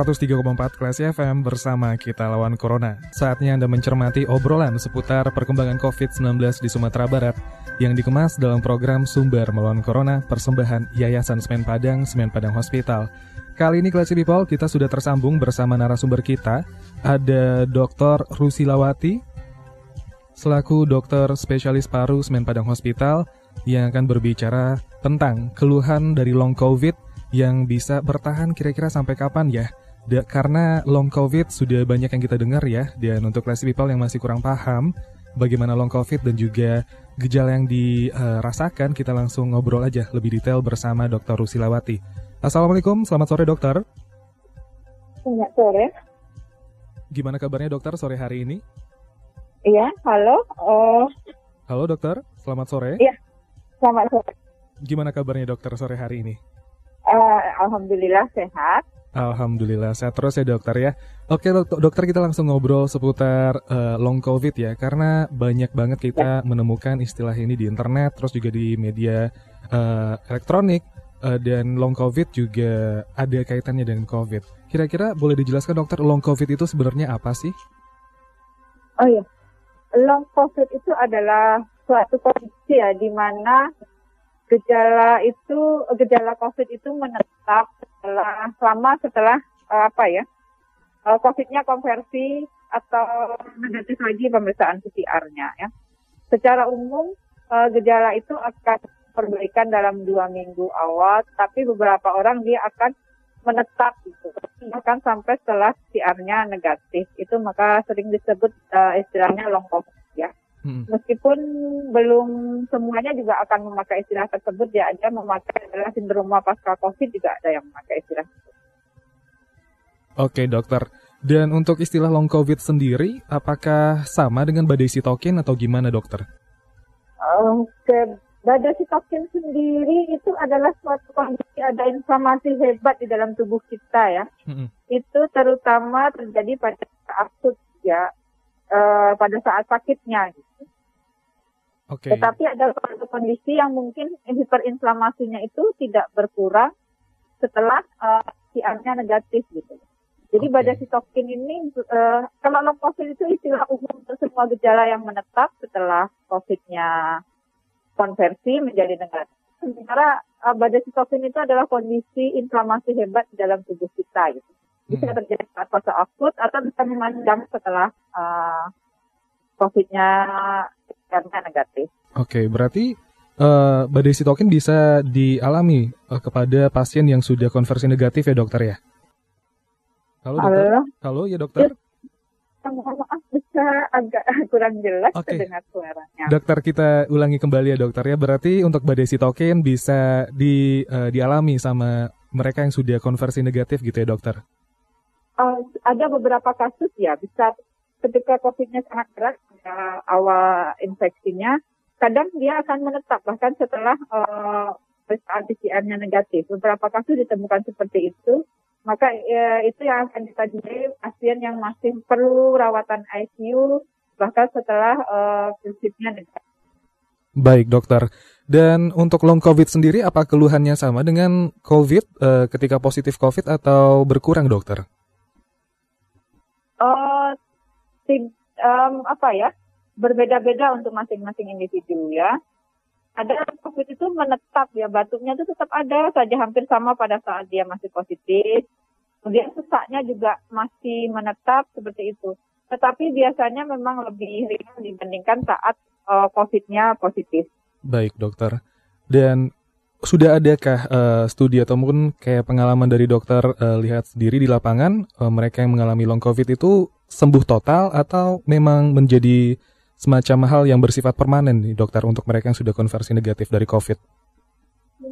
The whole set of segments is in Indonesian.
103,4 Kelas FM bersama kita lawan Corona. Saatnya Anda mencermati obrolan seputar perkembangan COVID-19 di Sumatera Barat yang dikemas dalam program Sumber Melawan Corona persembahan Yayasan Semen Padang, Semen Padang Hospital. Kali ini Classy People kita sudah tersambung bersama narasumber kita. Ada Dr. Rusilawati, selaku dokter spesialis paru Semen Padang Hospital yang akan berbicara tentang keluhan dari long COVID yang bisa bertahan kira-kira sampai kapan ya? Da, karena long COVID sudah banyak yang kita dengar ya, dan untuk classy people yang masih kurang paham bagaimana long COVID dan juga gejala yang dirasakan, kita langsung ngobrol aja lebih detail bersama Dr. Rusilawati. Assalamualaikum, selamat sore dokter. Selamat sore. Gimana kabarnya dokter sore hari ini? Iya, halo. Oh. Halo dokter, selamat sore. Iya, selamat sore. Gimana kabarnya dokter sore hari ini? Uh, Alhamdulillah sehat. Alhamdulillah sehat terus ya dokter ya. Oke dokter kita langsung ngobrol seputar uh, long covid ya karena banyak banget kita ya. menemukan istilah ini di internet terus juga di media uh, elektronik uh, dan long covid juga ada kaitannya dengan covid. Kira-kira boleh dijelaskan dokter long covid itu sebenarnya apa sih? Oh iya, long covid itu adalah suatu kondisi ya di mana gejala itu gejala COVID itu menetap setelah selama setelah uh, apa ya uh, COVID-nya konversi atau negatif lagi pemeriksaan PCR-nya ya. Secara umum uh, gejala itu akan perbaikan dalam dua minggu awal, tapi beberapa orang dia akan menetap gitu, bahkan sampai setelah PCR-nya negatif. Itu maka sering disebut uh, istilahnya long COVID. Hmm. Meskipun belum semuanya juga akan memakai istilah tersebut, ya ada memakai adalah sindroma pasca COVID juga ada yang memakai istilah tersebut. Oke dokter, dan untuk istilah long COVID sendiri, apakah sama dengan badai sitokin atau gimana dokter? Oke, badai sitokin sendiri itu adalah suatu kondisi ada inflamasi hebat di dalam tubuh kita ya. Hmm. Itu terutama terjadi pada akut ya uh, pada saat sakitnya. Gitu. Okay. Tetapi ada kondisi yang mungkin hiperinflamasinya itu tidak berkurang setelah uh, eh, CR-nya negatif gitu. Jadi okay. badai sitokin ini uh, kalau long COVID itu istilah umum untuk semua gejala yang menetap setelah COVID-nya konversi menjadi negatif. Sementara uh, badai sitokin itu adalah kondisi inflamasi hebat di dalam tubuh kita gitu bisa hmm. terjadi saat fase akut atau bisa memanjang setelah uh, COVID-nya karena negatif. Oke, okay, berarti uh, badai sitokin bisa dialami uh, kepada pasien yang sudah konversi negatif ya dokter ya? Halo dokter? Halo, Halo ya dokter? Ya, maaf bisa agak kurang jelas okay. terdengar suaranya. Dokter kita ulangi kembali ya dokter ya. Berarti untuk badai sitokin bisa di uh, dialami sama mereka yang sudah konversi negatif gitu ya dokter? Uh, ada beberapa kasus ya bisa ketika COVID-nya sangat berat uh, awal infeksinya, kadang dia akan menetap bahkan setelah uh, PCR-nya negatif. Beberapa kasus ditemukan seperti itu, maka uh, itu yang akan ditandai pasien yang masih perlu rawatan ICU bahkan setelah uh, prinsipnya negatif. Baik dokter. Dan untuk long COVID sendiri, apa keluhannya sama dengan COVID uh, ketika positif COVID atau berkurang dokter? Um, apa ya berbeda-beda untuk masing-masing individu ya. Ada COVID itu menetap ya batuknya itu tetap ada saja hampir sama pada saat dia masih positif. Kemudian sesaknya juga masih menetap seperti itu. Tetapi biasanya memang lebih ringan dibandingkan saat uh, COVID-nya positif. Baik dokter. Dan sudah adakah uh, studi atau mungkin kayak pengalaman dari dokter uh, lihat sendiri di lapangan uh, mereka yang mengalami long covid itu sembuh total atau memang menjadi semacam hal yang bersifat permanen nih dokter untuk mereka yang sudah konversi negatif dari covid?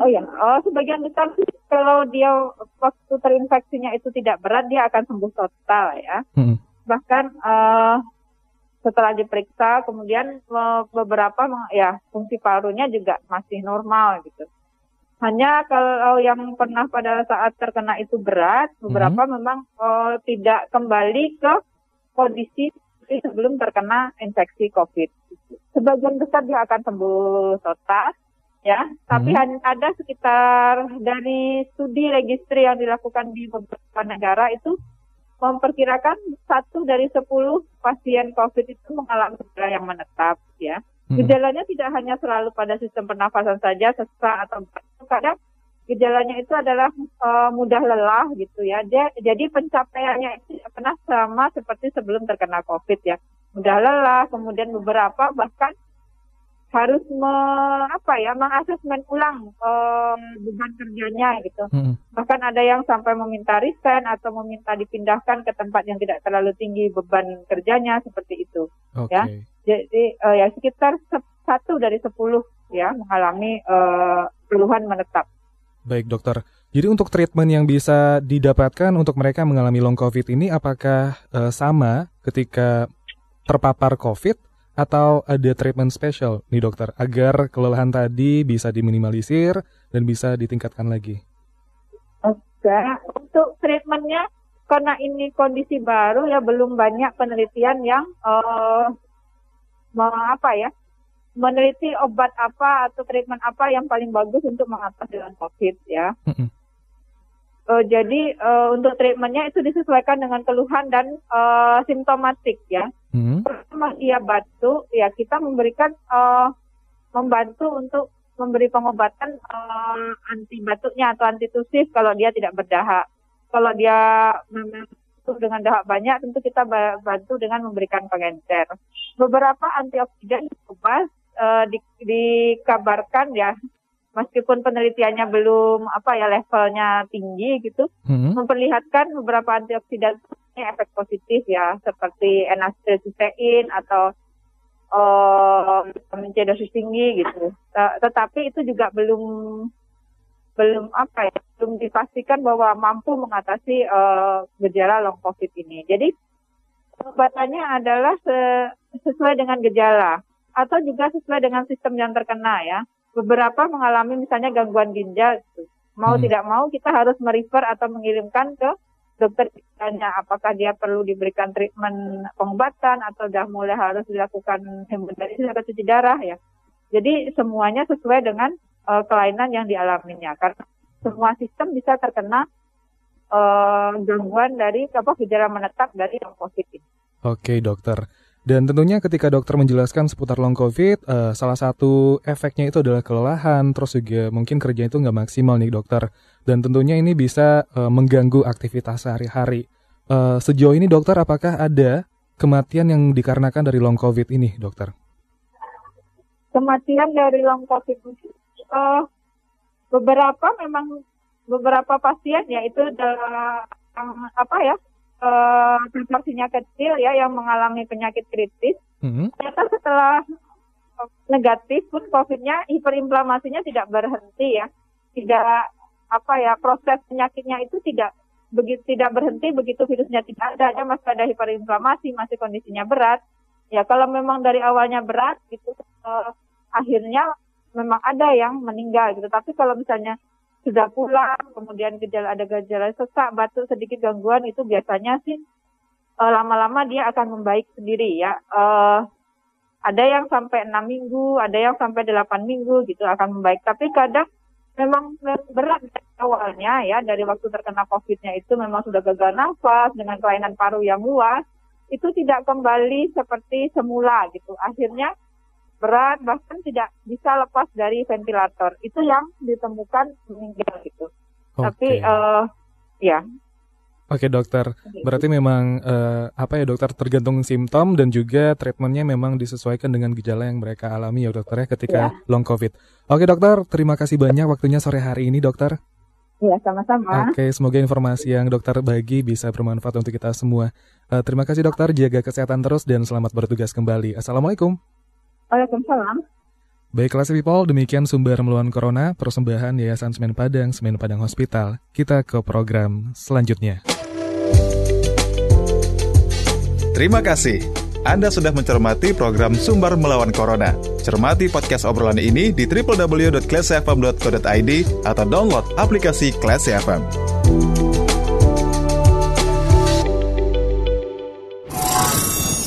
Oh ya, oh sebagian besar kalau dia waktu terinfeksinya itu tidak berat dia akan sembuh total ya. Hmm. Bahkan uh, setelah diperiksa kemudian beberapa ya fungsi parunya juga masih normal gitu. Hanya kalau yang pernah pada saat terkena itu berat, beberapa hmm. memang uh, tidak kembali ke kondisi sebelum terkena infeksi COVID. Sebagian besar dia akan sembuh total ya. Tapi hmm. ada sekitar dari studi registri yang dilakukan di beberapa negara itu memperkirakan satu dari sepuluh pasien COVID itu mengalami gejala yang menetap ya. Hmm. Gejalanya tidak hanya selalu pada sistem pernafasan saja, sesak atau kadang gejalanya itu adalah uh, mudah lelah gitu ya. Dia, jadi pencapaiannya itu pernah sama seperti sebelum terkena COVID ya. Mudah lelah, kemudian beberapa bahkan harus me, apa ya mengasesmen ulang um, beban kerjanya gitu. Hmm. Bahkan ada yang sampai meminta resign atau meminta dipindahkan ke tempat yang tidak terlalu tinggi beban kerjanya seperti itu. Okay. Ya, jadi uh, ya sekitar satu dari sepuluh ya mengalami uh, keluhan menetap. Baik dokter. Jadi untuk treatment yang bisa didapatkan untuk mereka mengalami long COVID ini apakah uh, sama ketika terpapar COVID atau ada treatment spesial nih dokter agar kelelahan tadi bisa diminimalisir dan bisa ditingkatkan lagi? Oke, untuk treatmentnya karena ini kondisi baru ya belum banyak penelitian yang uh, apa ya meneliti obat apa atau treatment apa yang paling bagus untuk mengatasi dengan COVID ya. Uh, jadi uh, untuk treatmentnya itu disesuaikan dengan keluhan dan uh, simptomatik ya. Hmm. Pertama dia batuk, ya kita memberikan uh, membantu untuk memberi pengobatan uh, anti batuknya atau antitusif kalau dia tidak berdahak. Kalau dia memang dengan dahak banyak, tentu kita bantu dengan memberikan pengencer. Beberapa antioksidan bebas uh, di, dikabarkan ya, meskipun penelitiannya belum apa ya levelnya tinggi gitu, hmm. memperlihatkan beberapa antioksidan efek positif ya seperti N-acetylcysteine atau uh, C dosis tinggi gitu. Tetapi itu juga belum belum apa ya belum dipastikan bahwa mampu mengatasi uh, gejala long covid ini. Jadi obatannya adalah sesuai dengan gejala atau juga sesuai dengan sistem yang terkena ya. Beberapa mengalami misalnya gangguan ginjal gitu. Mau hmm. tidak mau kita harus merefer atau mengirimkan ke dokter ditanya apakah dia perlu diberikan treatment pengobatan atau sudah mulai harus dilakukan hemodialisis atau cuci darah ya. Jadi semuanya sesuai dengan uh, kelainan yang dialaminya karena semua sistem bisa terkena uh, gangguan dari apa gejala menetap dari yang positif. Oke dokter. Dan tentunya ketika dokter menjelaskan seputar long covid, uh, salah satu efeknya itu adalah kelelahan, terus juga mungkin kerja itu nggak maksimal nih dokter. Dan tentunya ini bisa uh, mengganggu aktivitas sehari-hari. Uh, sejauh ini dokter, apakah ada kematian yang dikarenakan dari long covid ini, dokter? Kematian dari long covid uh, beberapa memang beberapa pasien ya itu adalah apa ya uh, kecil ya yang mengalami penyakit kritis. Ternyata setelah negatif pun COVID-nya hiperinflamasinya tidak berhenti ya, tidak apa ya proses penyakitnya itu tidak begitu tidak berhenti begitu virusnya tidak ada, ya masih ada hiperinflamasi, masih kondisinya berat. Ya kalau memang dari awalnya berat gitu, uh, akhirnya memang ada yang meninggal gitu. Tapi kalau misalnya sudah pulang, kemudian gejala ada gejala sesak, batuk, sedikit gangguan itu biasanya sih uh, lama-lama dia akan membaik sendiri ya. Uh, ada yang sampai enam minggu, ada yang sampai delapan minggu gitu akan membaik. Tapi kadang memang berat awalnya ya dari waktu terkena COVID-nya itu memang sudah gagal nafas dengan kelainan paru yang luas, itu tidak kembali seperti semula gitu. Akhirnya berat bahkan tidak bisa lepas dari ventilator itu yang ditemukan meninggal gitu okay. tapi uh, ya Oke dokter, berarti memang uh, apa ya dokter tergantung simptom dan juga treatmentnya memang disesuaikan dengan gejala yang mereka alami ya dokter ya ketika ya. long covid. Oke dokter, terima kasih banyak waktunya sore hari ini dokter. Iya sama-sama. Oke, semoga informasi yang dokter bagi bisa bermanfaat untuk kita semua. Uh, terima kasih dokter, jaga kesehatan terus dan selamat bertugas kembali. Assalamualaikum. Waalaikumsalam. Baik kelas people, demikian sumber melawan corona, persembahan Yayasan Semen Padang, Semen Padang Hospital. Kita ke program selanjutnya. Terima kasih. Anda sudah mencermati program Sumber Melawan Corona. Cermati podcast obrolan ini di www.classfm.co.id atau download aplikasi Classy FM.